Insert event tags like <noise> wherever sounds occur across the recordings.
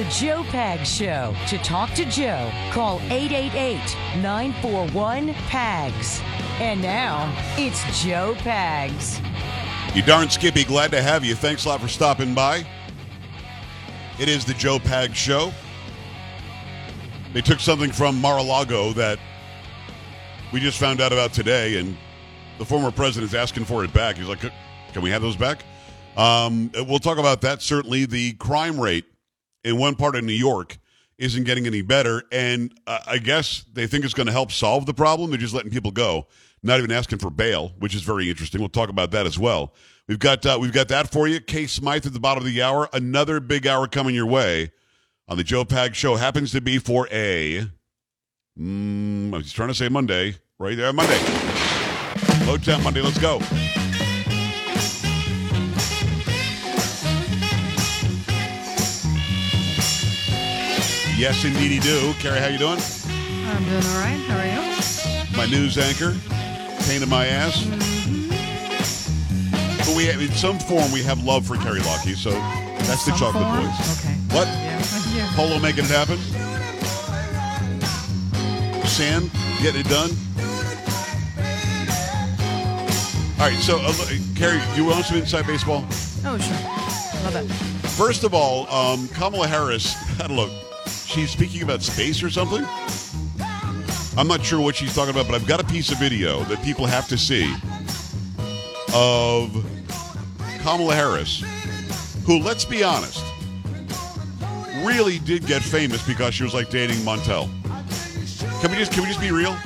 the Joe Pag Show. To talk to Joe, call 888 941 PAGS. And now, it's Joe Pags. You darn Skippy, glad to have you. Thanks a lot for stopping by. It is the Joe Pag Show. They took something from Mar-a-Lago that we just found out about today, and the former president's asking for it back. He's like, "Can we have those back?" Um, we'll talk about that. Certainly, the crime rate in one part of New York isn't getting any better, and uh, I guess they think it's going to help solve the problem. They're just letting people go, not even asking for bail, which is very interesting. We'll talk about that as well. We've got uh, we've got that for you. Kay Smythe at the bottom of the hour. Another big hour coming your way on the Joe Pag Show. Happens to be for a. Mm, I was trying to say Monday, right there, Monday. Low Monday. Let's go. Yes, indeed, he do. Carrie, how you doing? I'm doing all right. How are you? My news anchor, pain in my ass. But we have, in some form, we have love for Carrie Lockie, so that's the Chocolate form? Boys. Okay. What? Yeah. <laughs> yeah. Polo making it happen? Sam getting it done? All right, so, uh, Carrie, you want some inside baseball? Oh, sure. Love it. First of all, um, Kamala Harris, <laughs> I don't know, she's speaking about space or something? I'm not sure what she's talking about, but I've got a piece of video that people have to see of Kamala Harris, who, let's be honest, really did get famous because she was like dating Montel. Can we just can we just be real?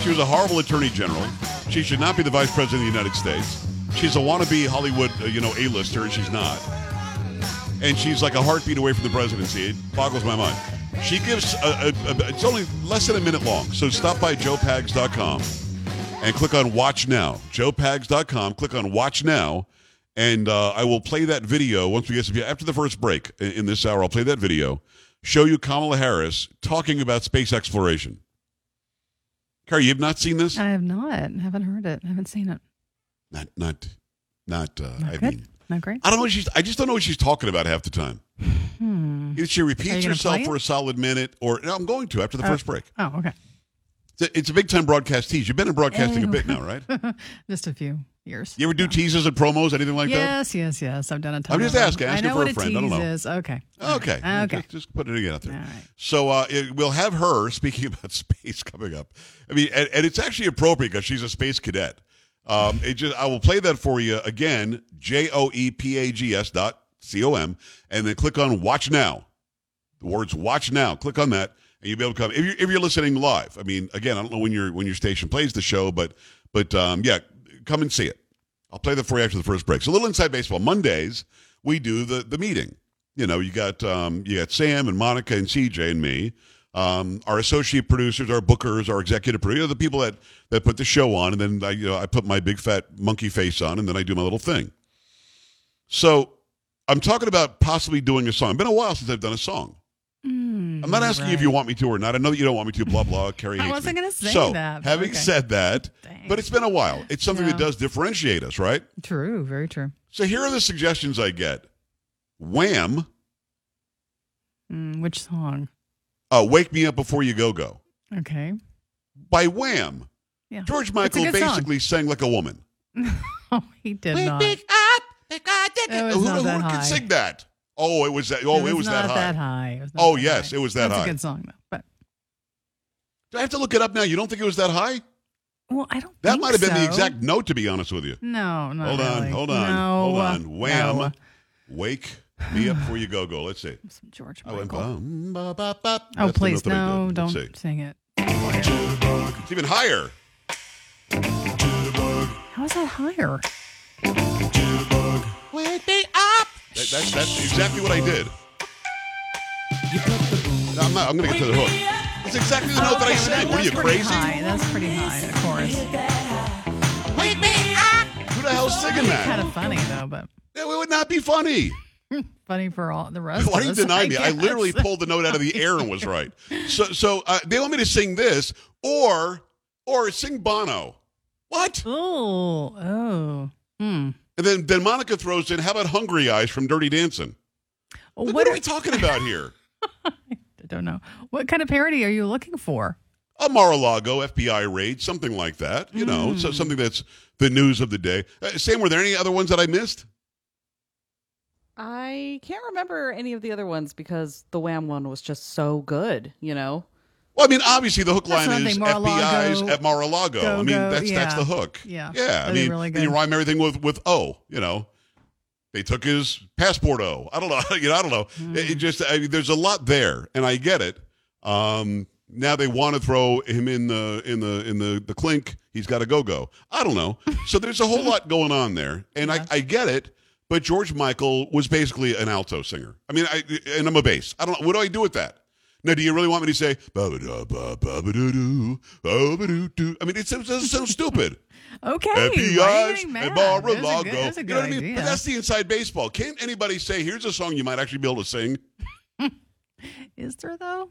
She was a horrible attorney general. She should not be the vice president of the United States. She's a wannabe Hollywood, uh, you know, A-lister, and she's not. And she's like a heartbeat away from the presidency. It boggles my mind. She gives a, a, a- it's only less than a minute long. So stop by joepags.com and click on Watch Now. joepags.com. Click on Watch Now, and uh, I will play that video once we get some after the first break in, in this hour. I'll play that video, show you Kamala Harris talking about space exploration. Carrie, you've not seen this? I have not. Haven't heard it. Haven't seen it. Not, not, not. Uh, Not I good. mean, Not great. I don't know. What she's. I just don't know what she's talking about half the time. Hmm. Either she repeats herself for a solid minute, or no, I'm going to after the Oh. first break. Oh, okay. It's a, it's a big time broadcast tease. You've been in broadcasting a bit now, right? <laughs> Just a few years. You ever do teases and promos, anything like that? yes, yes, yes. I've done a ton. I'm just asking. Asking for a friend. I don't know. is. Okay. Okay. Okay. Just, just putting it out there. All right. So uh, it, we'll have her <laughs> speaking about space coming up. I mean, and, and it's actually appropriate because she's a space cadet. Um, it just I will play that for you again. J O E P A G S dot C O M, and then click on Watch Now. The words Watch Now. Click on that, and you'll be able to come. If you're if you're listening live, I mean, again, I don't know when your when your station plays the show, but but um, yeah, come and see it. I'll play that for you after the first break. So a little inside baseball. Mondays we do the the meeting. You know, you got um, you got Sam and Monica and CJ and me. Um, our associate producers, our bookers, our executive producers, the people that that put the show on, and then I you know I put my big fat monkey face on, and then I do my little thing. So I'm talking about possibly doing a song. It's been a while since I've done a song. I'm not asking you if you want me to or not. I know that you don't want me to. Blah blah. Carrie. I wasn't gonna say so, that, Having okay. said that, Dang. but it's been a while. It's something that does differentiate us, right? True. Very true. So here are the suggestions I get. Wham, Mm, which song? Uh, "Wake Me Up Before You Go Go" Okay. by Wham. Yeah. George Michael good song. basically sang like a woman. <laughs> Oh, he did not. Wake up, It who not who that could high. sing that? Oh, it was that. Oh, it was, not that high. It was not Oh, that yes, high. it was that That's high. a good song though. But Do I have to look it up now? You don't think it was that high? well, I don't. That might have been the exact note, to be honest with you. No, no. hold on, hold on, no, hold on. Wham, no. wake me up before you go go. Let's see. Some George I went. Michael. bum, ba, ba, ba. oh, That's the please, note that I no! did. Don't Let's see. sing it. It's even higher. How is that higher? Wake me up. That, that's, that's exactly what I did. No, I'm not. I'm to get to the hook. It's exactly the note that I Okay, sang. What are you that's pretty crazy? High. That's pretty high, of course. Wake me up. Who the hell's singing that? Kind of funny though, but It would not be funny. <laughs> funny for all the rest. Why do you deny me? I literally pulled the note out of the <laughs> air and was right. So, so uh, they want me to sing this or or sing Bono. What? Oh, oh. Hmm. And then then Monica throws in, how about Hungry Eyes from Dirty Dancing? Well, What, what are we talking about here? <laughs> I don't know. What kind of parody are you looking for? A Mar-a-Lago FBI raid, something like that. You know, Hmm. so something that's the news of the day. Uh, Sam, were there any other ones that I missed? I can't remember any of the other ones because the Wham one was just so good, you know? Well, I mean, obviously the hook That's line one is Mar-a-Lago, FBI's at Mar-a-Lago. I mean, go-go, that's that's the hook. Yeah, yeah. I that'd be mean, really you rhyme everything with with O. You know, they took his passport O. I don't know. <laughs> You know, I don't know. Hmm. It, it just I mean, there's a lot there, and I get it. Um, now they want to throw him in the in the in the the clink. He's got to go go. I don't know. So there's a whole <laughs> lot going on there, and I I get it. But George Michael was basically an alto singer. I mean, I and I'm a bass. I don't know. What do I do with that? Now, do you really want me to say ba-ba-da, ba-ba-da-doo, ba-ba-doo-doo? I mean, it sounds, it sounds <laughs> stupid. Okay. why are you FBI's getting mad? and That's a Mar-a-Lago. good- That's a You know what I mean? But that's the inside baseball. Can't anybody say, here's a song you might actually be able to sing? <laughs> Is there though? Is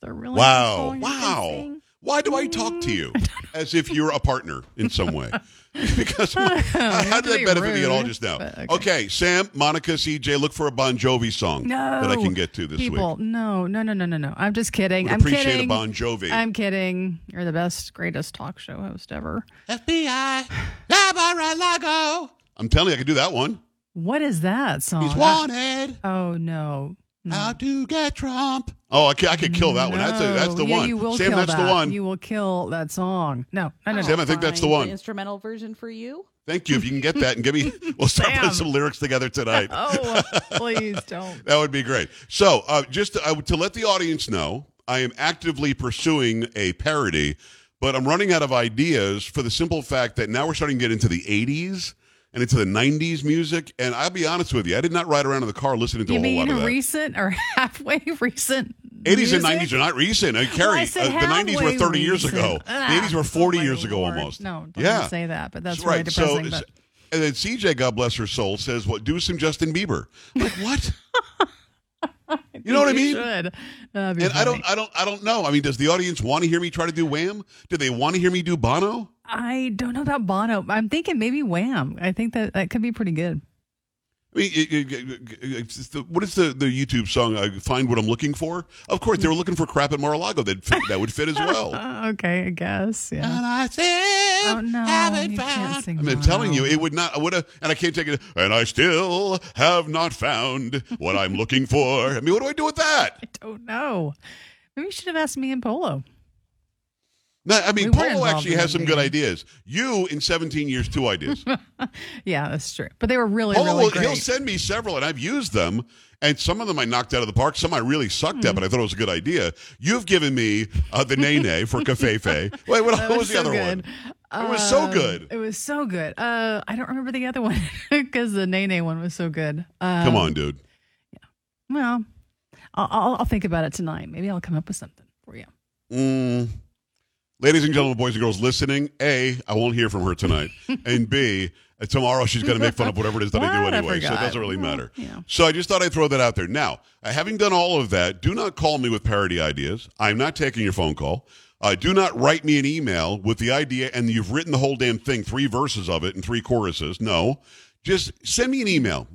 there really? Wow. song you can Wow. Sing? Why do I talk to you <laughs> as if you're a partner in some way? <laughs> because <laughs> how, how did that be benefit me at all just now? Okay. okay. Sam, Monica, CJ, look for a Bon Jovi song No. that I can get to this People, week. no, no, no, no, no, no. I'm just kidding. Would I'm appreciate kidding. a Bon Jovi. I'm kidding. You're the best, greatest talk show host ever. FBI, Mar-a-Lago. I'm telling you, I can do that one. What is that song? He's wanted. oh no. How to get Trump? Oh, I could, I could kill that one. That's a, that's the yeah, one. You will Sam, kill that's that. the one. You will kill that song. No, no, no. no. Sam, I think that's the Fine. one. instrumental version for you? Thank you. If you can get that and give me, <laughs> we'll start putting some lyrics together tonight. <laughs> Oh, please don't. <laughs> That would be great. So, uh, just to, uh, to let the audience know, I am actively pursuing a parody, but I'm running out of ideas for the simple fact that now we're starting to get into the 80s and into the 90s music. And I'll be honest with you, I did not ride around in the car listening to You a whole lot of that. recent or <laughs> halfway recent? 80s and 90s are not recent. Uh, Well, Carrie, I said uh, the 90s were halfway 30 years ago. Ah, the 80s were 40 oh my years ago Lord. almost. No, don't yeah. say that, but that's right. really depressing. So, but and then CJ, God bless her soul, says, "What? Do some Justin Bieber." Like what? <laughs> <laughs> you know what I mean? And I don't. I don't, I don't know. I mean, does the audience want to hear me try to do Wham? Do they want to hear me do Bono? I don't know about Bono. I'm thinking maybe Wham. I think that that could be pretty good. What is the, the YouTube song? I find what I'm looking for. Of course, they were looking for crap at Mar-a-Lago that fit, that would fit as <laughs> well. Uh, okay, I guess. Yeah. And I still Oh no, you can't sing. I'm telling you, it would not. I would have, and I can't take it. And I still have not found what I'm looking for. I mean, what do I do with that? <laughs> I don't know. Maybe you should have asked me and Polo. No, I mean, We Polo actually has some good ideas. You, in 17 years, two ideas. <laughs> Yeah, that's true. But they were really, Polo, really great. he'll send me several, and I've used them. And some of them I knocked out of the park. Some I really sucked Hmm. at, but I thought it was a good idea. You've given me uh, the Nene for Cafefe. <laughs> Wait, what, That what was the so other good. one? It was so Um, good. It was so good. Uh, I don't remember the other one <laughs> because the Nene one was so good. Um, Come on, dude. Yeah. Well, I'll, I'll, I'll think about it tonight. Maybe I'll come up with something for you. Mm. Ladies and gentlemen, boys and girls listening, A, I won't hear from her tonight. <laughs> and B, tomorrow she's going to make fun of whatever it is that I do What? I anyway. So it doesn't really matter. yeah. So I just thought I'd throw that out there. Now, uh, having done all of that, do not call me with parody ideas. I'm not taking your phone call. Uh, do not write me an email with the idea and you've written the whole damn thing, three verses of it and three choruses. No. Just send me an email.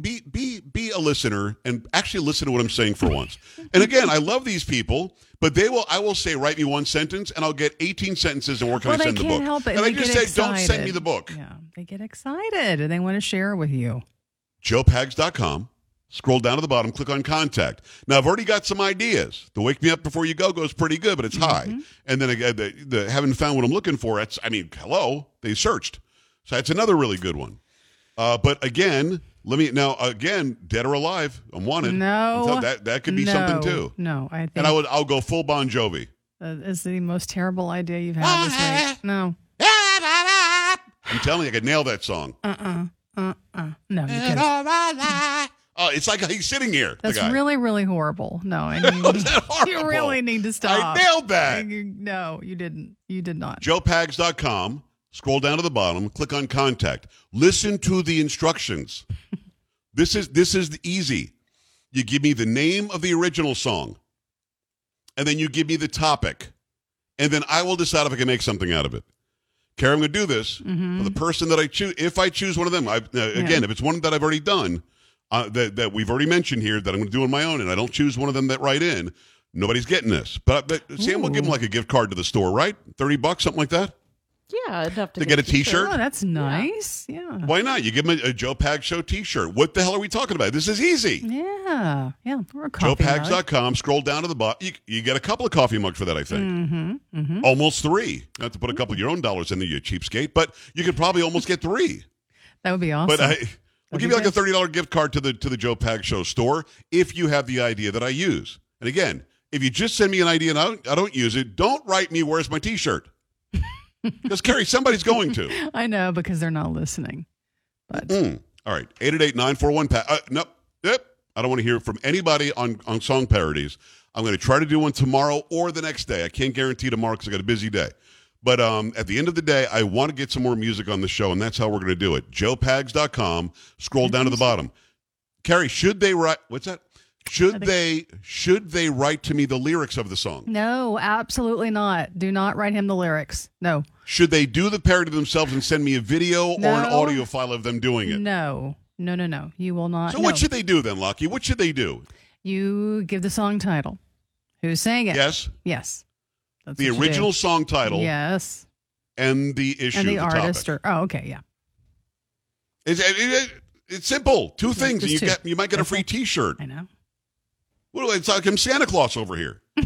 Be be be a listener and actually listen to what I'm saying for once. And again, I love these people, but they will. I will say, write me one sentence, and I'll get 18 sentences, and where can well, I send the book? help it. And They I just say, don't send me the book. Yeah, they get excited and they want to share with you. JoePags.com. Scroll down to the bottom, click on contact. Now, I've already got some ideas. The Wake Me Up Before You Go goes pretty good, but it's high. And then again, the, the haven't found what I'm looking for. That's, I mean, hello, they searched. So that's another really good one. Uh, but again, let me now again, dead or alive, I'm wanted. No, So that that could be no, something too. No, I think And I would I'll go full Bon Jovi. that is the most terrible idea you've had this week. <laughs> No. I'm telling you, I could nail that song. Uh uh. Uh uh. No, you can't. Oh, it's like he's sitting here. That's really, really horrible. No, <laughs> How's that you really need to stop. I nailed that. You- no, you didn't. You did not. JoePags.com. Scroll down to the bottom, click on contact. Listen to the instructions. this is this is the easy. You give me the name of the original song, and then you give me the topic, and then I will decide if I can make something out of it. Carrie, I'm going to do this for the person that I choose. If I choose one of them, I, uh, again, if it's one that I've already done, uh, that that we've already mentioned here, that I'm going to do on my own, and I don't choose one of them that write in, nobody's getting this. But, but Sam will give them like a gift card to the store, right? Thirty bucks, something like that. Yeah, enough to, To get a T-shirt? Oh, that's nice. Yeah. Why not? You give them a, a Joe Pag Show T-shirt. What the hell are we talking about? This is easy. Yeah. Yeah. Or a coffee. JoePags.com. Scroll down to the bottom. You, you get a couple of coffee mugs for that, I think. Mm-hmm. Almost three. Not to put a couple of your own dollars in there, you cheapskate, but you could probably almost get three. That would be awesome. But I, we'll That'd give you like a thirty dollar gift card to the to the Joe Pag Show store if you have the idea that I use. And again, if you just send me an idea and I don't, I don't use it, don't write me where's my T-shirt. <laughs> Because Carrie, somebody's going to. I know because they're not listening. But Mm. All right, eight eight eight nine four one. Uh, nope, yep. I don't want to hear from anybody on on song parodies. I'm going to try to do one tomorrow or the next day. I can't guarantee tomorrow because I got a busy day. But um, at the end of the day, I want to get some more music on the show, and that's how we're going to do it. JoePags.com. Scroll down to the bottom. Carrie, should they write? What's that? Should they should they write to me the lyrics of the song? no, absolutely not. Do not write him the lyrics. No. Should they do the parody themselves and send me a video or an audio file of them doing it? No. No, no, no. You will not. So no. what should they do then, Lucky? What should they do? you give the song title? Who sang it? Yes, Yes. That's the what you do. original song title Yes. and the issue, and the, topic. artist or oh okay yeah It's, it- it- it's simple. Two things, and you two. get you might get a free it. T-shirt. I know Well, it's like I'm Santa Claus over here. <laughs>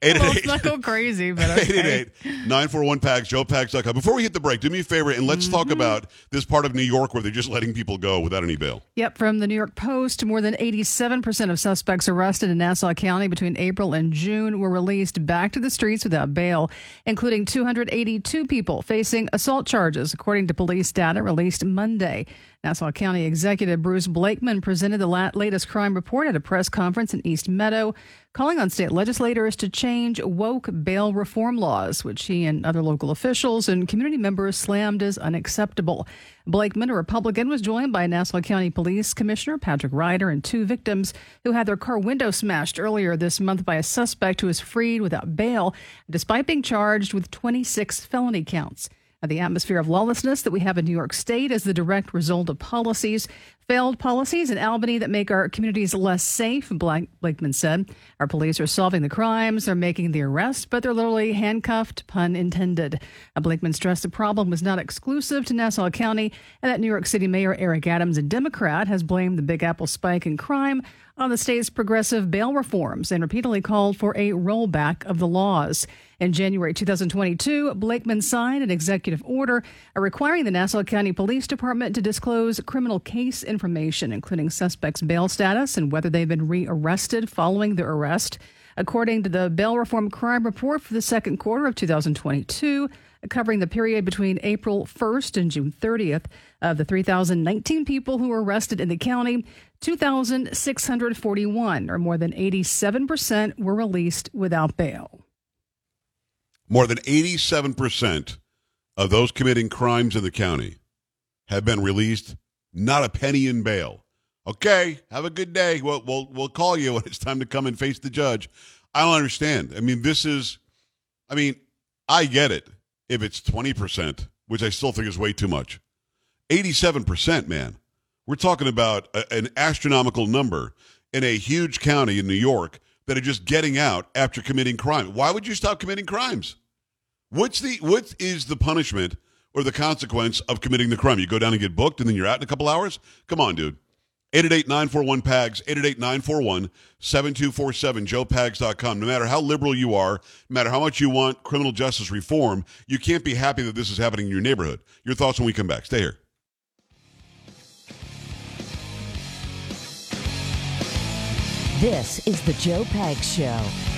Eight well, eight let's not go crazy but okay. <laughs> eight eight nine four one PAGS joepags.com. Before we hit the break, do me a favor and let's Mm-hmm. talk about this part of New York where they're just letting people go without any bail. Yep, from the New York Post, more than 87% of suspects arrested in Nassau County between April and June were released back to the streets without bail, including 282 people facing assault charges, according to police data released Monday. Nassau County Executive Bruce Blakeman presented the latest crime report at a press conference in East Meadow, calling on state legislators to change woke bail reform laws, which he and other local officials and community members slammed as unacceptable. Blakeman, a Republican, was joined by Nassau County Police Commissioner Patrick Ryder and two victims who had their car window smashed earlier this month by a suspect who was freed without bail, despite being charged with 26 felony counts. The atmosphere of lawlessness that we have in New York State is the direct result of policies, failed policies in Albany that make our communities less safe, Blake- Blakeman said. Our police are solving the crimes, they're making the arrests, but they're literally handcuffed, pun intended. Blakeman stressed the problem was not exclusive to Nassau County and that New York City Mayor Eric Adams, a Democrat, has blamed the Big Apple spike in crime on the state's progressive bail reforms and repeatedly called for a rollback of the laws. In January 2022, Blakeman signed an executive order requiring the Nassau County Police Department to disclose criminal case information, including suspects' bail status and whether they've been rearrested following their arrest. According to the Bail Reform Crime Report for the second quarter of 2022, covering the period between April 1st and June 30th, of the 3,019 people who were arrested in the county, 2,641, or more than 87%, were released without bail. More than 87% of those committing crimes in the county have been released, not a penny in bail. Okay, have a good day. We'll, we'll, we'll call you when it's time to come and face the judge. I don't understand. I mean, this is, I mean, I get it if it's 20%, which I still think is way too much. 87%, man. We're talking about a, an astronomical number in a huge county in New York that are just getting out after committing crime. Why would you stop committing crimes? What's the what is the punishment or the consequence of committing the crime? You go down and get booked and then you're out in a couple hours? Come on, dude. 888-941 PAGS, 888-941-7247, joepags.com. No matter how liberal you are, no matter how much you want criminal justice reform, you can't be happy that this is happening in your neighborhood. Your thoughts when we come back. Stay here. This is the Joe Pags Show.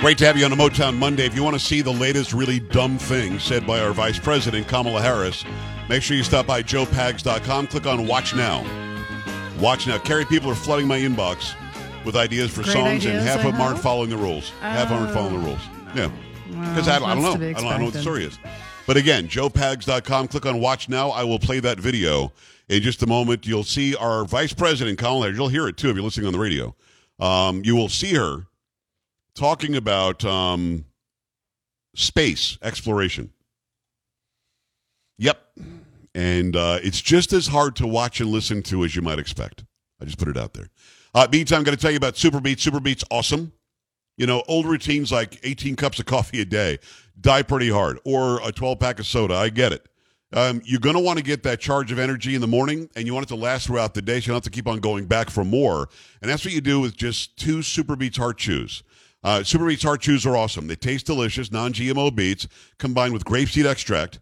Great to have you on a Motown Monday. If you want to see the latest really dumb thing said by our Vice President, Kamala Harris, make sure you stop by joepags.com. Click on Watch Now. Watch Now. Carrie, people are flooding my inbox with ideas for Great songs, and half I of them aren't hope. fodon't following the rules. half of them aren't following the rules. Yeah. Because I, I don't know. be I don't, know what the story is. But again, joepags.com. Click on Watch Now. I will play that video in just a moment. You'll see our Vice President, Kamala Harris. You'll hear it too if you're listening on the radio. Um, you will see her talking about um, space exploration. Yep. And uh, it's just as hard to watch and listen to as you might expect. I just put it out there. Uh, Beats, I'm going to tell you about SuperBeets. Super Beats, awesome. You know, old routines like 18 cups of coffee a day die pretty hard, or a 12 pack of soda. I get it. Um, you're going to want to get that charge of energy in the morning, and you want it to last throughout the day, so you don't have to keep on going back for more. And that's what you do with just two SuperBeets Heart Chews. Uh, SuperBeets Heart Chews are awesome. They taste delicious, non GMO beets combined with grapeseed extract.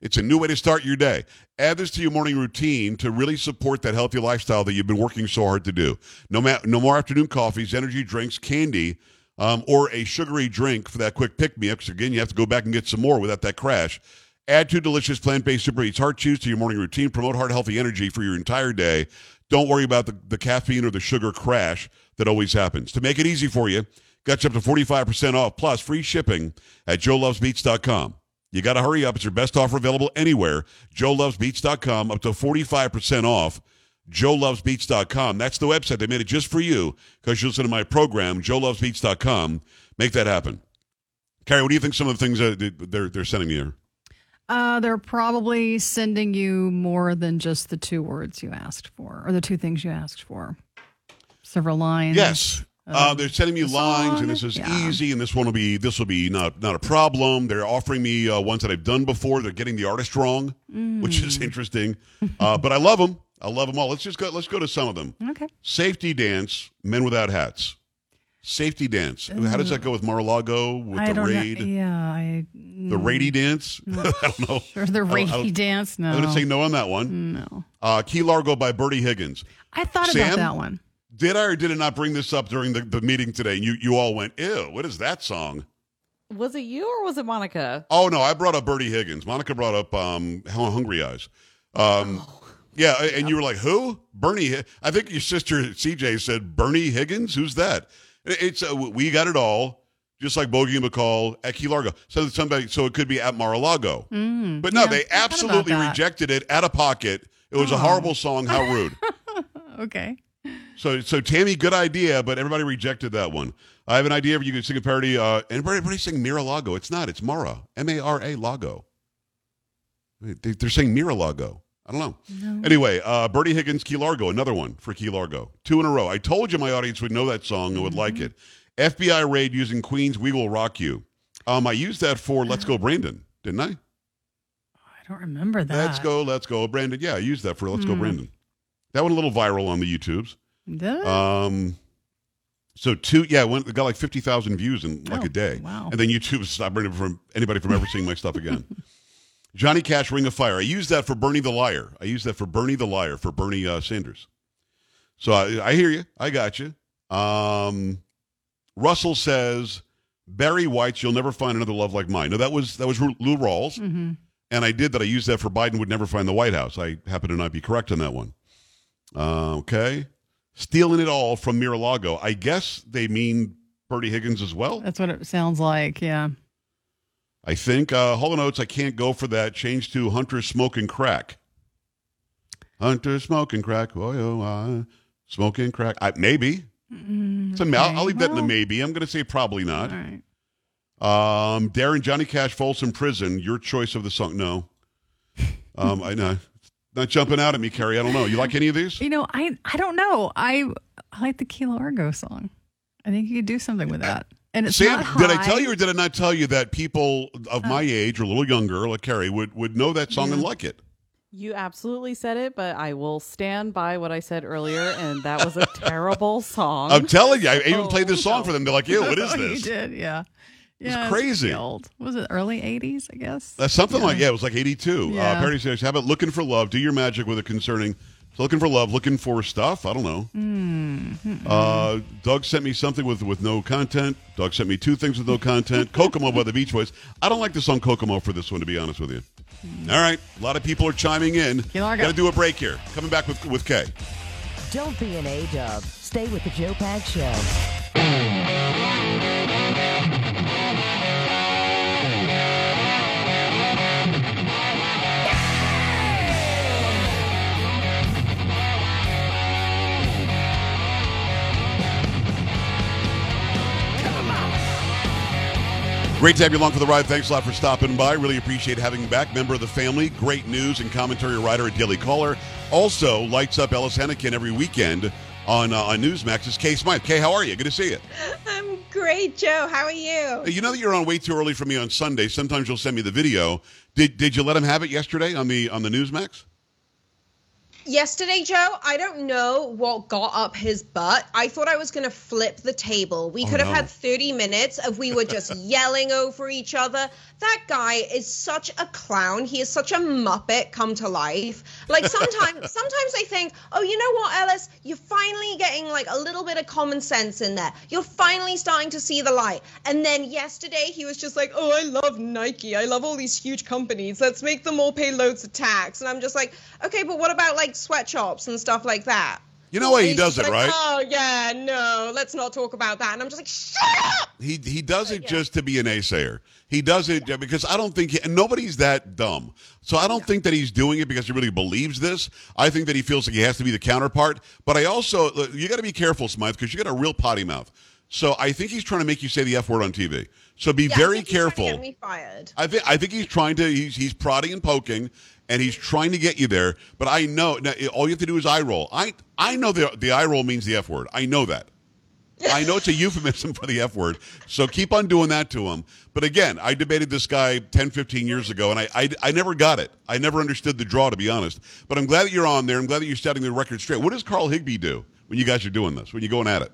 It's a new way to start your day. Add this to your morning routine to really support that healthy lifestyle that you've been working so hard to do. No, ma- no more afternoon coffees, energy drinks, candy, um, or a sugary drink for that quick pick me up. Because again, you have to go back and get some more without that crash. Add two delicious plant based SuperBeets Heart Chews to your morning routine. Promote heart healthy energy for your entire day. Don't worry about the, the caffeine or the sugar crash that always happens. To make it easy for you, got you up to 45% off plus free shipping at joelovesbeats.com. You got to hurry up. It's your best offer available anywhere. joelovesbeats.com up to 45% off. joelovesbeats.com. That's the website. They made it just for you because you listen to my program, joelovesbeats.com. Make that happen. Carrie, what do you think some of the things that they're, they're sending me here? Uh, they're probably sending you more than just the two words you asked for, or the two things you asked for. Several lines. Yes. Uh, they're sending me lines, and this is yeah. easy, and this one will be this will be not not a problem. They're offering me uh, ones that I've done before. They're getting the artist wrong, which is Mm. interesting. Uh, but I love them. I love them all. Let's just go. Let's go to some of them. Okay. Safety dance, men without hats. Safety dance. How does that go with Mar-a-Lago with I the don't raid? know. Yeah, I. The raidy dance. <laughs> I don't know. Sure, the rainy dance. No. I'm going to say no on that one. no. Uh, Key Largo by Bertie Higgins. I thought Sam? about that one. Did I or did I not bring this up during the, the meeting today? And you, you all went, ew, what is that song? Was it you or was it Monica? Oh no, I brought up Bertie Higgins. Monica brought up um, Hung- Hungry Eyes. Um, yeah, and you were like, "Who?" Bernie. I think your sister CJ said Bernie Higgins. Who's that? It's uh, we got it all, just like Bogey and Bacall at Key Largo. So somebody, so it could be at Mar-a-Lago. but no, yeah, they I thought about absolutely rejected it out of pocket. It was a horrible song. How rude. <laughs> Okay. So, so Tammy, good idea, but everybody rejected that one. I have an idea if you could sing a parody. Uh, anybody, everybody sing Mira-Lago. It's not. It's Mara. M-A-R-A Lago. They, they're saying Mira-Lago. I don't know. Anyway, uh, Bertie Higgins, Key Largo, another one for Key Largo. Two in a row. I told you my audience would know that song and would like it. FBI raid using Queen's "We Will Rock You." Um, I used that for "Let's Go Brandon," didn't I? I don't remember that. Let's go, let's go, Brandon. Yeah, I used that for "Let's Go Brandon." That went a little viral on the YouTubes. Um, so two, yeah, went, got like fifty thousand views in like Oh, a day. wow. And then YouTube stopped bringing from anybody from ever seeing my stuff again. <laughs> Johnny Cash, Ring of Fire. I used that for Bernie the Liar. I used that for Bernie the Liar for Bernie uh, Sanders. So I, I hear you. I got you. Um, Russell says Barry White's "You'll Never Find Another Love Like Mine." No, that was that was Lou Rawls, Mm-hmm. and I did that. I used that for Biden would never find the White House. I happen to not be correct on that one. Uh, okay. Stealing it all from Mira-Lago. I guess they mean Bertie Higgins as well. That's what it sounds like. Yeah. I think. Uh, Hall & Oates, I can't go for that. Change to Hunter Smoking Crack. Hunter Smoking Crack. Oh, oh, uh, smoking crack. I, maybe. It's a, I'll, I'll leave that in the maybe. I'm going to say probably not. All right. Um, Darren Johnny Cash Folsom Prison. Your choice of the song. No. <laughs> Um, I know. Not jumping out at me, Carrie. I don't know. You like any of these? You know, I I don't know. I I like the Key Largo song. I think you could do something with that. And it's Sam, not did I tell you or did I not tell you that people of uh. my age or a little younger, like Carrie, would, would know that song and like it? You absolutely said it, but I will stand by what I said earlier, and that was a terrible <laughs> song. I'm telling you, I even Oh, played this oh. song no. for them. They're like, "Ew, what is Oh, <laughs> you did, yeah. Yeah, crazy. pretty Old. Was it early '80s? I guess. That's something like yeah, it was like '82. Uh, Parody says, "How about looking for love? Do your magic with it concerning." So looking for love, looking for stuff. I don't know. Mm-hmm. Uh, Doug sent me something with with no content. Doug sent me two things with no content. <laughs> Kokomo by the Beach Boys. I don't like the song Kokomo for this one, to be honest with you. All right, a lot of people are chiming in. Got to do a break here. Coming back with with Kay. Don't be an A dub. Stay with the Joe Pag Show. Great to have you along for the ride. Thanks a lot for stopping by. Really appreciate having you back. Member of the family, great news and commentary writer at Daily Caller. Also lights up Ellis Henican every weekend on uh, on Newsmax. It's Kay Smythe. Kay, how are you? Good to see you. I'm great, Joe. How are you? You know that you're on way too early for me on Sunday. Sometimes you'll send me the video. Did did you let him have it yesterday on the on the Newsmax? Yesterday, Joe, I don't know what got up his butt. I thought I was going to flip the table. We Oh, could have no. had 30 minutes of we were just <laughs> yelling over each other. That guy is such a clown. He is such a muppet come to life. Like sometimes <laughs> sometimes I think, "Oh, you know what, Ellis? You're finally getting like a little bit of common sense in there. You're finally starting to see the light." And then yesterday he was just like, "Oh, I love Nike. I love all these huge companies. Let's make them all pay loads of tax." And I'm just like, "Okay, but what about like sweatshops and stuff like that?" You know why he does it, like, right? Oh yeah, no, let's not talk about that. And I'm just like, shut up. He he does it just to be a naysayer. He does it because I don't think he, and nobody's that dumb. So I don't think that he's doing it because he really believes this. I think that he feels like he has to be the counterpart. But I also you got to be careful, Smythe, because you got a real potty mouth. So I think he's trying to make you say the f word on TV. So be Yeah, I very think he's trying to careful. Me fired. I think I think he's trying to he's he's prodding and poking, and he's trying to get you there. But I know now, all you have to do is eye roll. I I know the the eye roll means the f word. I know that. I know it's a euphemism for the F word. So keep on doing that to him. But again, I debated this guy 10, 15 years ago, and I, I, I never got it. I never understood the draw, to be honest. But I'm glad that you're on there. I'm glad that you're setting the record straight. What does Carl Higbie do when you guys are doing this, when you're going at it?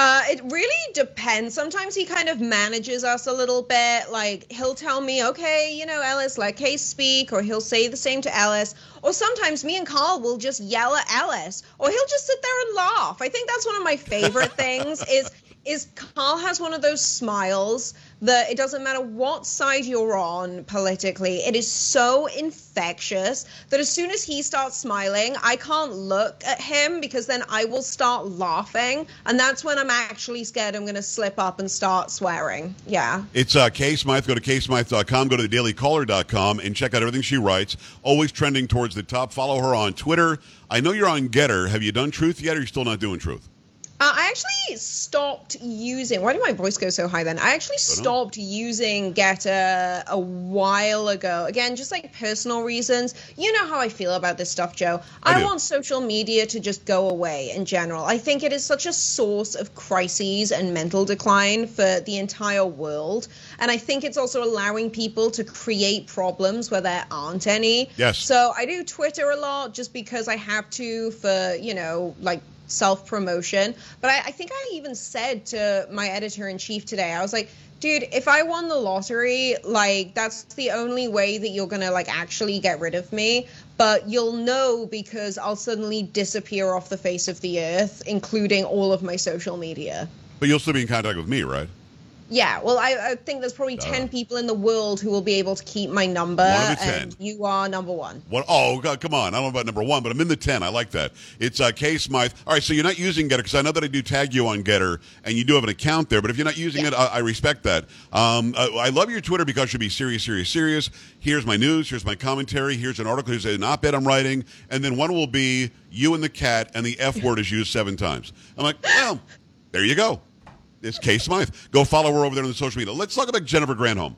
Uh, it really depends. Sometimes he kind of manages us a little bit. Like he'll tell me, okay, you know, Ellis, let Kay speak, or he'll say the same to Ellis. Or sometimes me and Carl will just yell at Ellis, or he'll just sit there and laugh. I think that's one of my favorite things. Is is Carl has one of those smiles that it doesn't matter what side you're on politically, it is so infectious that as soon as he starts smiling, I can't look at him because then I will start laughing. And that's when I'm actually scared I'm going to slip up and start swearing. Yeah. It's uh, Kay Smythe. Go to kaysmythe.com. Go to thedailycaller.com and check out everything she writes. Always trending towards the top. Follow her on Twitter. I know you're on GETTR. Have you done Truth yet, or are you still not doing Truth? Uh, I actually stopped using. Why did my voice go so high then? I actually stopped using GETTR a while ago. Again, just like personal reasons. You know how I feel about this stuff, Joe. I I, want social media to just go away in general. I think it is such a source of crises and mental decline for the entire world. And I think it's also allowing people to create problems where there aren't any. Yes. So I do Twitter a lot just because I have to for, you know, like self promotion. But I, I think I even said to my editor in chief today, I was like, dude, if I won the lottery, like that's the only way that you're gonna like actually get rid of me. But you'll know because I'll suddenly disappear off the face of the earth, including all of my social media. But you'll still be in contact with me, right? Yeah, well, I, I think there's probably 10 people in the world who will be able to keep my number. One of the 10. And you are number one. What? Oh, God, come on. I don't know about number one, but I'm in the 10. I like that. It's uh, Kay Smythe. All right, so you're not using GETTR because I know that I do tag you on GETTR, and you do have an account there, but if you're not using it, I, I respect that. Um, I, I love your Twitter because you'll be serious, serious, serious. Here's my news. Here's my commentary. Here's an article. Here's an op ed I'm writing. And then one will be you and the cat, and the F word is used seven times. I'm like, well, there you go. It's Kay Smythe. Go follow her over there on the social media. Let's talk about Jennifer Granholm.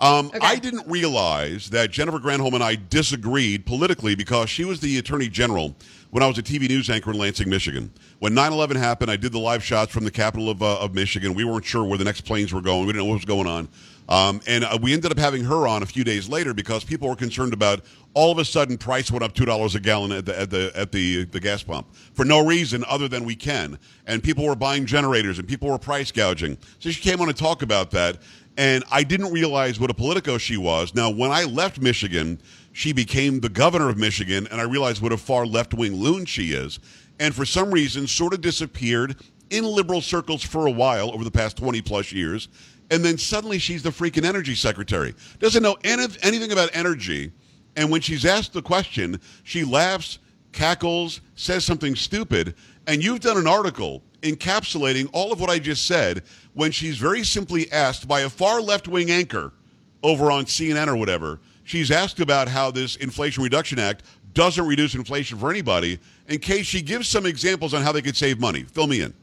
Um, I didn't realize that Jennifer Granholm and I disagreed politically because she was the attorney general when I was a TV news anchor in Lansing, Michigan. When 9 11 happened, I did the live shots from the capital of, uh, of Michigan. We weren't sure where the next planes were going, we didn't know what was going on. Um, and uh, we ended up having her on a few days later because people were concerned about all of a sudden price went up two dollars a gallon at the at the at the the gas pump for no reason other than we can, and people were buying generators and people were price gouging. So she came on to talk about that, and I didn't realize what a politico she was. Now, when I left Michigan, she became the governor of Michigan, and I realized what a far left wing loon she is, and for some reason, sort of disappeared in liberal circles for a while over the past 20 plus years and then suddenly she's the freaking energy secretary. Doesn't know any, anything about energy. And when she's asked the question, she laughs, cackles, says something stupid. And you've done an article encapsulating all of what I just said when she's very simply asked by a far left wing anchor over on CNN or whatever. She's asked about how this Inflation Reduction Act doesn't reduce inflation for anybody in case she gives some examples on how they could save money. Fill me in.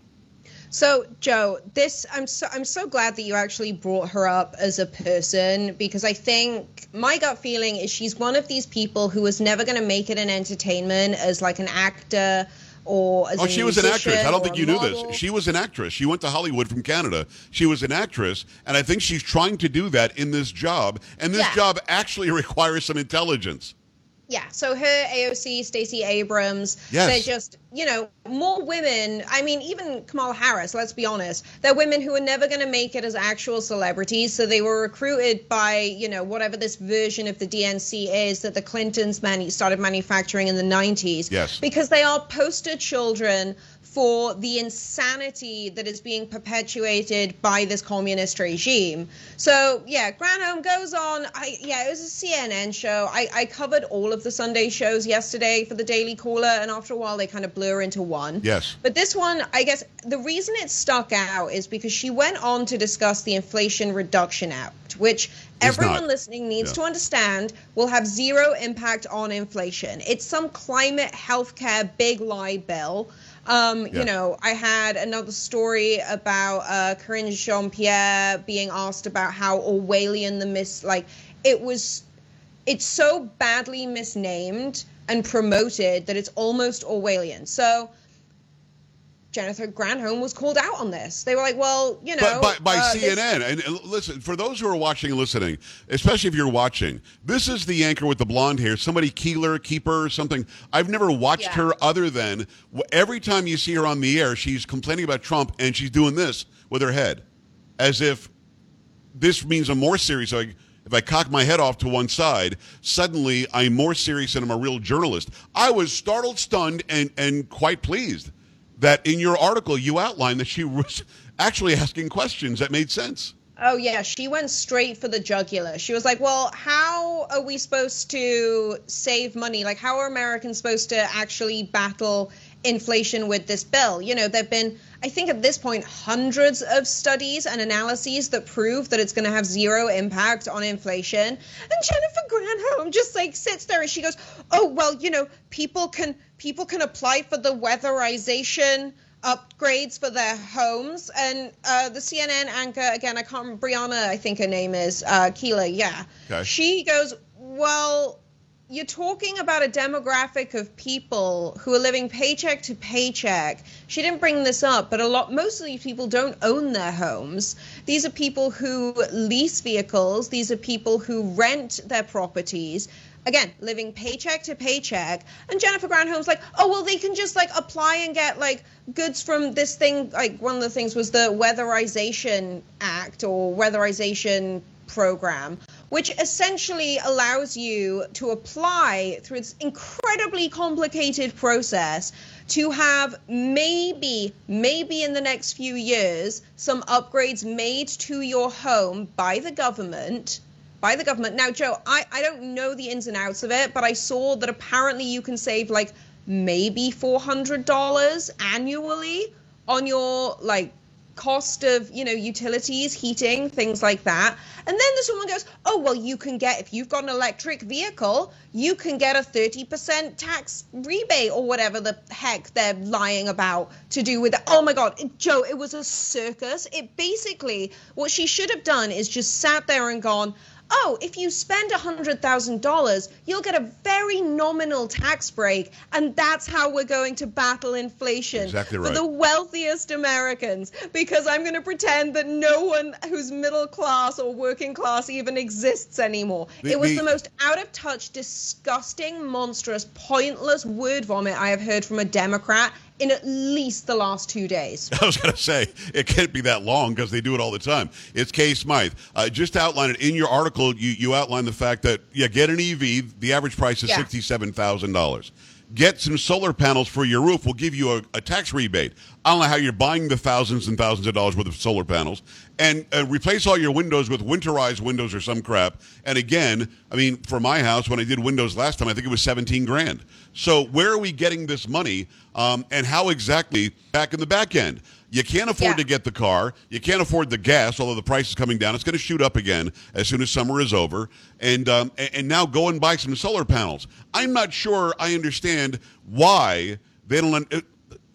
So, Joe, this I'm so I'm so glad that you actually brought her up as a person because I think my gut feeling is she's one of these people who was never going to make it in entertainment as like an actor or as oh, she was an actress. I don't think you knew this. She was an actress. She went to Hollywood from Canada. She was an actress, and I think she's trying to do that in this job. And this Yeah. job actually <laughs> requires some intelligence. Yeah, so her AOC, Stacey Abrams, Yes. they're just, you know, more women. I mean, even Kamala Harris, let's be honest, they're women who are never going to make it as actual celebrities. So they were recruited by, you know, whatever this version of the DNC is that the Clintons manu- started manufacturing in the 90s. Yes. Because they are poster children for the insanity that is being perpetuated by this communist regime. So yeah, Granholm goes on. I yeah, it was a CNN show. I, I covered all of the Sunday shows yesterday for the Daily Caller, and after a while they kind of blur into one. Yes. But this one, I guess the reason it stuck out is because she went on to discuss the Inflation Reduction Act, which everyone not. listening needs Yeah. to understand will have zero impact on inflation. It's some climate healthcare big lie bill. Um, Yeah. You know, I had another story about uh, Karine Jean-Pierre being asked about how Orwellian the mis like it was. It's so badly misnamed and promoted that it's almost Orwellian. So Jennifer Granholm was called out on this. They were like, "Well, you know, But by, by uh, this- CNN. And uh, listen, for those who are watching and listening, especially if you're watching, this is the anchor with the blonde hair, somebody Keilar, Keeper, something. I've never watched Yeah. her other than every time you see her on the air, she's complaining about Trump and she's doing this with her head as if this means I'm more serious. Like, if I cock my head off to one side, suddenly I'm more serious and I'm a real journalist. I was startled, stunned, and, and quite pleased that in your article you outlined that she was <laughs> actually asking questions that made sense. Oh yeah, she went straight for the jugular. She was like, "Well, how are we supposed to save money? Like, how are Americans supposed to actually battle inflation with this bill?" You know, there've been, I think, at this point, hundreds of studies and analyses that prove that it's going to have zero impact on inflation. And Jennifer Granholm just like sits there and she goes, "Oh well, you know, people can people can apply for the weatherization." upgrades for their homes. And uh, the CNN anchor, again, I can't remember, Brianna, I think her name is, uh, Keilar, yeah. Okay. She goes, Well, you're talking about a demographic of people who are living paycheck to paycheck. She didn't bring this up, but a lot, most of these people don't own their homes. These are people who lease vehicles. These are people who rent their properties. Again, living paycheck to paycheck. And Jennifer Granholm's like, oh, well, they can just like apply and get like goods from this thing. Like one of the things was the Weatherization Act or Weatherization Program, which essentially allows you to apply through this incredibly complicated process to have maybe, maybe in the next few years, some upgrades made to your home by the government. By the government. Now, Joe, I, I don't know the ins and outs of it, but I saw that apparently you can save like maybe $400 annually on your like cost of you know utilities heating things like that. And then the someone goes oh well you can get if you've got an electric vehicle you can get a 30% tax rebate or whatever the heck they're lying about to do with it. Oh my god. Joe it was a circus. It basically what she should have done is just sat there and gone oh, if you spend $100,000, you'll get a very nominal tax break. And that's how we're going to battle inflation Exactly for the wealthiest Americans. Because I'm going to pretend that no one who's middle class or working class even exists anymore. The- it was the- the most out of touch, disgusting, monstrous, pointless word vomit I have heard from a Democrat in at least the last two days. <laughs> I was going to say it can't be that long because they do it all the time. It's Kay Smythe. Uh, just outline it in your article. You you outline the fact that yeah, get an EV. The average price is Yeah. sixty seven thousand dollars. Get some solar panels for your roof. We'll give you a, a tax rebate. I don't know how you're buying the thousands and thousands of dollars worth of solar panels, and uh, replace all your windows with winterized windows or some crap. And again, I mean, for my house, when I did windows last time, I think it was seventeen grand. So where are we getting this money, um, and how exactly back in the back end? You can't afford Yeah. to get the car. You can't afford the gas, although the price is coming down. It's going to shoot up again as soon as summer is over. And, um, and now go and buy some solar panels. I'm not sure I understand why they don't uh,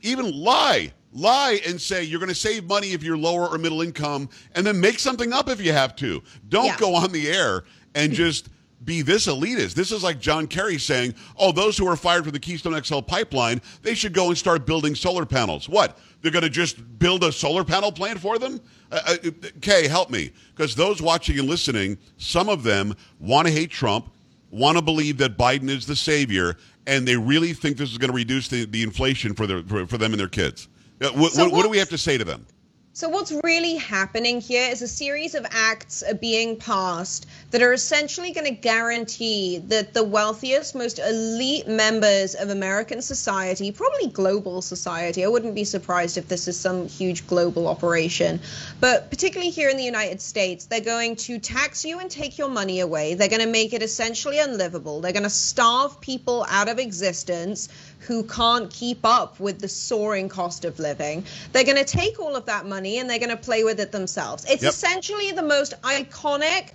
even lie. Lie and say you're going to save money if you're lower or middle income, and then make something up if you have to. Don't Yeah. go on the air and just be this elitist. This is like John Kerry saying, "Oh, those who are fired from the Keystone XL pipeline, they should go and start building solar panels." What? They're going to just build a solar panel plant for them? Uh, uh, Kay, help me, because those watching and listening, some of them want to hate Trump, want to believe that Biden is the savior, and they really think this is going to reduce the, the inflation for their for, for them and their kids. Uh, what, So what, what do we have to say to them? So, what's really happening here is a series of acts are being passed that are essentially going to guarantee that the wealthiest, most elite members of American society, probably global society, I wouldn't be surprised if this is some huge global operation, but particularly here in the United States, they're going to tax you and take your money away. They're going to make it essentially unlivable. They're going to starve people out of existence who can't keep up with the soaring cost of living. They're going to take all of that money and they're going to play with it themselves. It's Yep. essentially the most iconic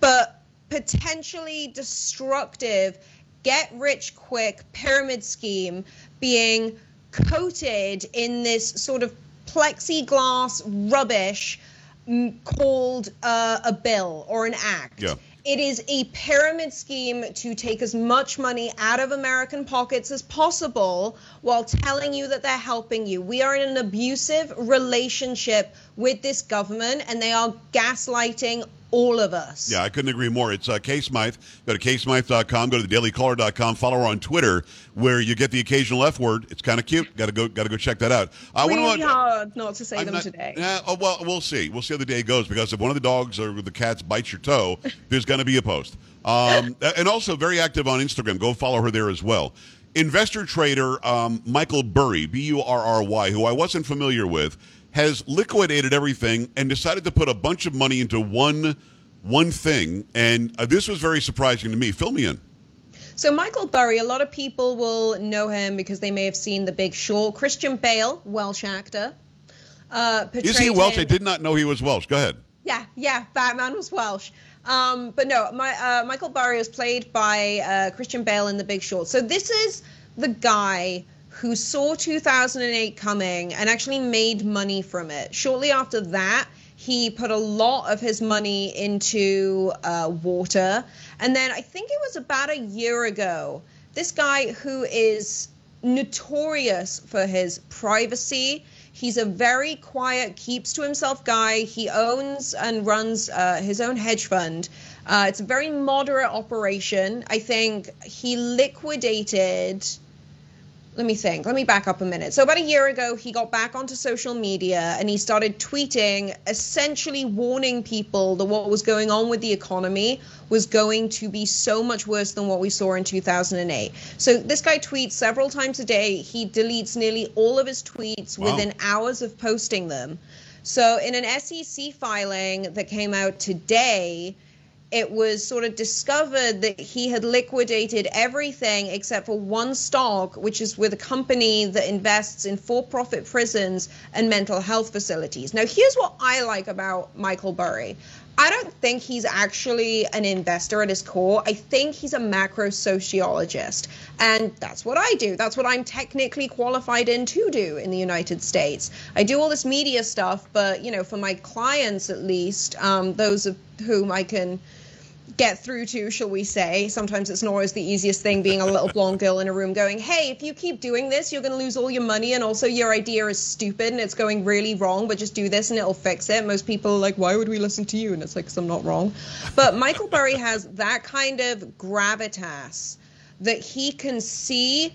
but potentially destructive get rich quick pyramid scheme being coated in this sort of plexiglass rubbish mm, called uh, a bill or an act. Yeah. It is a pyramid scheme to take as much money out of American pockets as possible while telling you that they're helping you. We are in an abusive relationship with this government and they are gaslighting all of us. Yeah, I couldn't agree more. It's uh, Kay Smythe. Go to ksmythe.com. Go to thedailycaller.com. Follow her on Twitter, where you get the occasional F word. It's kind of cute. Got to go. Got to go check that out. What really about- hard not to say I'm them not- today. Yeah, oh, well, we'll see. We'll see how the day goes because if one of the dogs or the cats bites your toe, there's going to be a post. Um, and also very active on Instagram. Go follow her there as well. Investor trader um, Michael Burry, B U R R Y, who I wasn't familiar with, has liquidated everything and decided to put a bunch of money into one one thing. And uh, this was very surprising to me. Fill me in. So Michael Burry, a lot of people will know him because they may have seen The Big Short. Christian Bale, Welsh actor. Uh, Is he Welsh? him- I did not know he was Welsh. Go ahead. Yeah, yeah, Batman was Welsh. Um, but no, my, uh, Michael Burry was played by uh, Christian Bale in The Big Short. So this is the guy who saw 2008 coming and actually made money from it. Shortly after that, he put a lot of his money into uh, water. And then I think it was about a year ago, this guy who is notorious for his privacy. He's a very quiet, keeps to himself guy. He owns and runs uh, his own hedge fund. Uh, it's a very moderate operation. I think he liquidated. Let me think. Let me back up a minute. So, about a year ago, he got back onto social media and he started tweeting, essentially warning people that what was going on with the economy was going to be so much worse than what we saw in 2008. So, this guy tweets several times a day. He deletes nearly all of his tweets Wow. within hours of posting them. So, in an SEC filing that came out today, it was sort of discovered that he had liquidated everything except for one stock, which is with a company that invests in for profit prisons and mental health facilities. Now, here's what I like about Michael Burry. I don't think he's actually an investor at his core. I think he's a macro sociologist. And that's what I do. That's what I'm technically qualified in to do in the United States. I do all this media stuff, but, you know, for my clients at least, um, those of whom I can get through to, shall we say. Sometimes it's not always the easiest thing being a little blonde girl in a room going, hey, if you keep doing this, you're going to lose all your money. And also, your idea is stupid and it's going really wrong, but just do this and it'll fix it. Most people are like, why would we listen to you? And it's like, because I'm not wrong. But Michael Burry has that kind of gravitas that he can see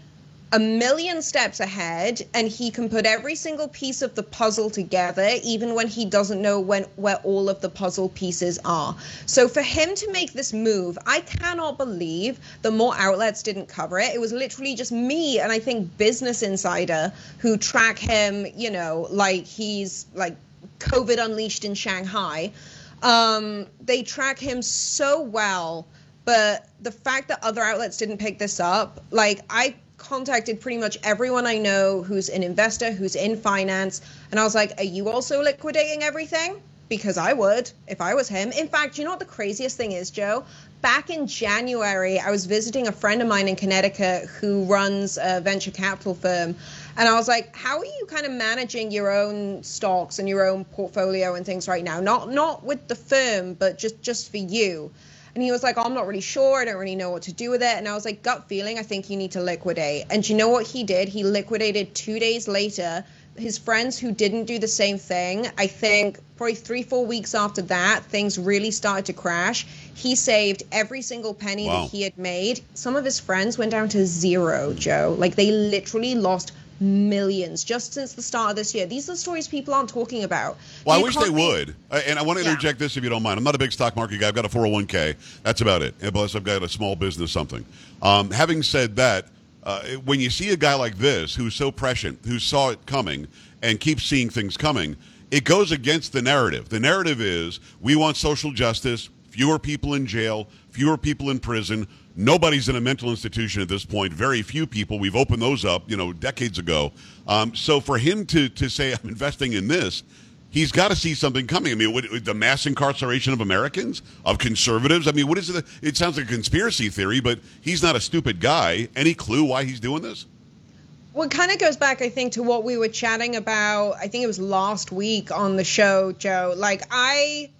a million steps ahead and he can put every single piece of the puzzle together even when he doesn't know when where all of the puzzle pieces are. So for him to make this move i cannot believe the more outlets didn't cover it. It was literally just me and i think business insider who track him you know like he's like covid unleashed in shanghai. Um, they track him so well but the fact that other outlets didn't pick this up like i contacted pretty much everyone I know who's an investor, who's in finance, and I was like, Are you also liquidating everything? Because I would if I was him. In fact, you know what the craziest thing is, Joe? Back in January, I was visiting a friend of mine in Connecticut who runs a venture capital firm. And I was like, how are you kind of managing your own stocks and your own portfolio and things right now? Not not with the firm, but just just for you. And he was like, oh, I'm not really sure. I don't really know what to do with it. And I was like, gut feeling, I think you need to liquidate. And you know what he did? He liquidated two days later. His friends who didn't do the same thing, I think probably three, four weeks after that, things really started to crash. He saved every single penny Wow. that he had made. Some of his friends went down to zero, Joe. Like they literally lost millions just since the start of this year. These are the stories people aren't talking about. Well, I wish they would. And I want to Yeah. interject this if you don't mind. I'm not a big stock market guy. I've got a 401k. That's about it. And plus, I've got a small business something. Um, having said that, uh, when you see a guy like this who's so prescient, who saw it coming and keeps seeing things coming, it goes against the narrative. The narrative is we want social justice, fewer people in jail, fewer people in prison. Nobody's in a mental institution at this point. Very few people. We've opened those up, you know, decades ago. Um, so for him to to say I'm investing in this, he's got to see something coming. I mean, what, the mass incarceration of Americans, of conservatives. I mean, what is it? It sounds like a conspiracy theory, but he's not a stupid guy. Any clue why he's doing this? Well, it kind of goes back, I think, to what we were chatting about. I think it was last week on the show, Joe. Like, I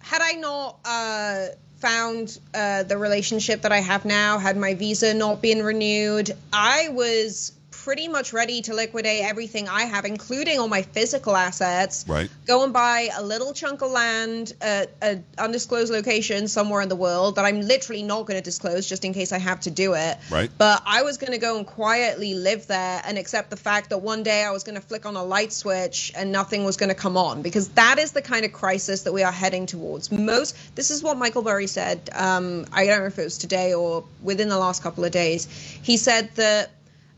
had I not uh, found uh, the relationship that I have now, had my visa not been renewed, I was pretty much ready to liquidate everything I have, including all my physical assets. Right. Go and buy a little chunk of land at an undisclosed location somewhere in the world that I'm literally not going to disclose just in case I have to do it. Right. But I was going to go and quietly live there and accept the fact that one day I was going to flick on a light switch and nothing was going to come on because that is the kind of crisis that we are heading towards. Most, this is what Michael Burry said. Um, I don't know if it was today or within the last couple of days. He said that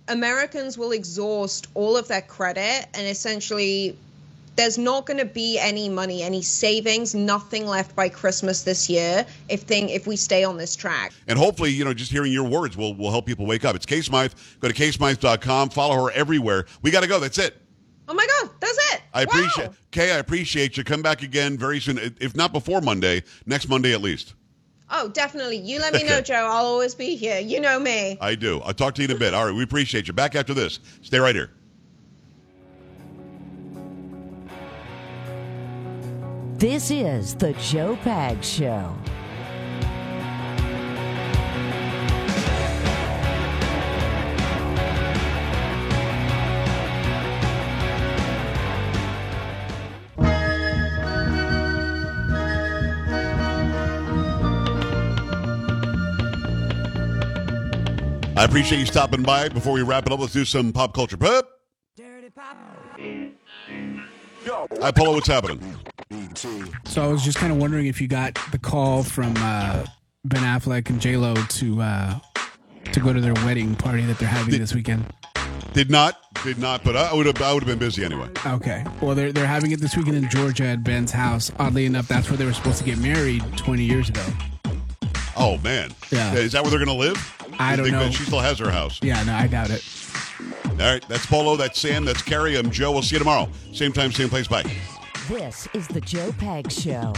Americans will exhaust all of their credit and essentially there's not going to be any money, any savings, nothing left by Christmas this year if thing if we stay on this track. And hopefully, you know, just hearing your words will, will help people wake up. It's Kay Smythe. Go to kaysmythe.com. Follow her everywhere. We got to go. That's it. Oh my God, that's it. I Wow. appreciate Kay. I appreciate you. Come back again very soon, if not before Monday, next Monday at least. Oh, definitely. You let me know, Joe. I'll always be here. You know me. I do. I'll talk to you in a bit. All right. We appreciate you. Back after this. Stay right here. This is the Joe Pags Show. I appreciate you stopping by. Before we wrap it up, let's do some pop culture. Pip. Hi, Polo. What's happening? So I was just kind of wondering if you got the call from uh, Ben Affleck and J Lo to uh, to go to their wedding party that they're having this weekend. Did not. did not, but I would have. I would have been busy anyway. Okay. Well, they're they're having it this weekend in Georgia at Ben's house. Oddly enough, that's where they were supposed to get married 20 years ago. Oh man, Yeah. Is that where they're going to live? I don't think know. that She still has her house. Yeah, no, I doubt it. All right, that's Polo, that's Sam, that's Carrie. I'm Joe. We'll see you tomorrow, same time, same place. Bye. This is the Joe Pags Show.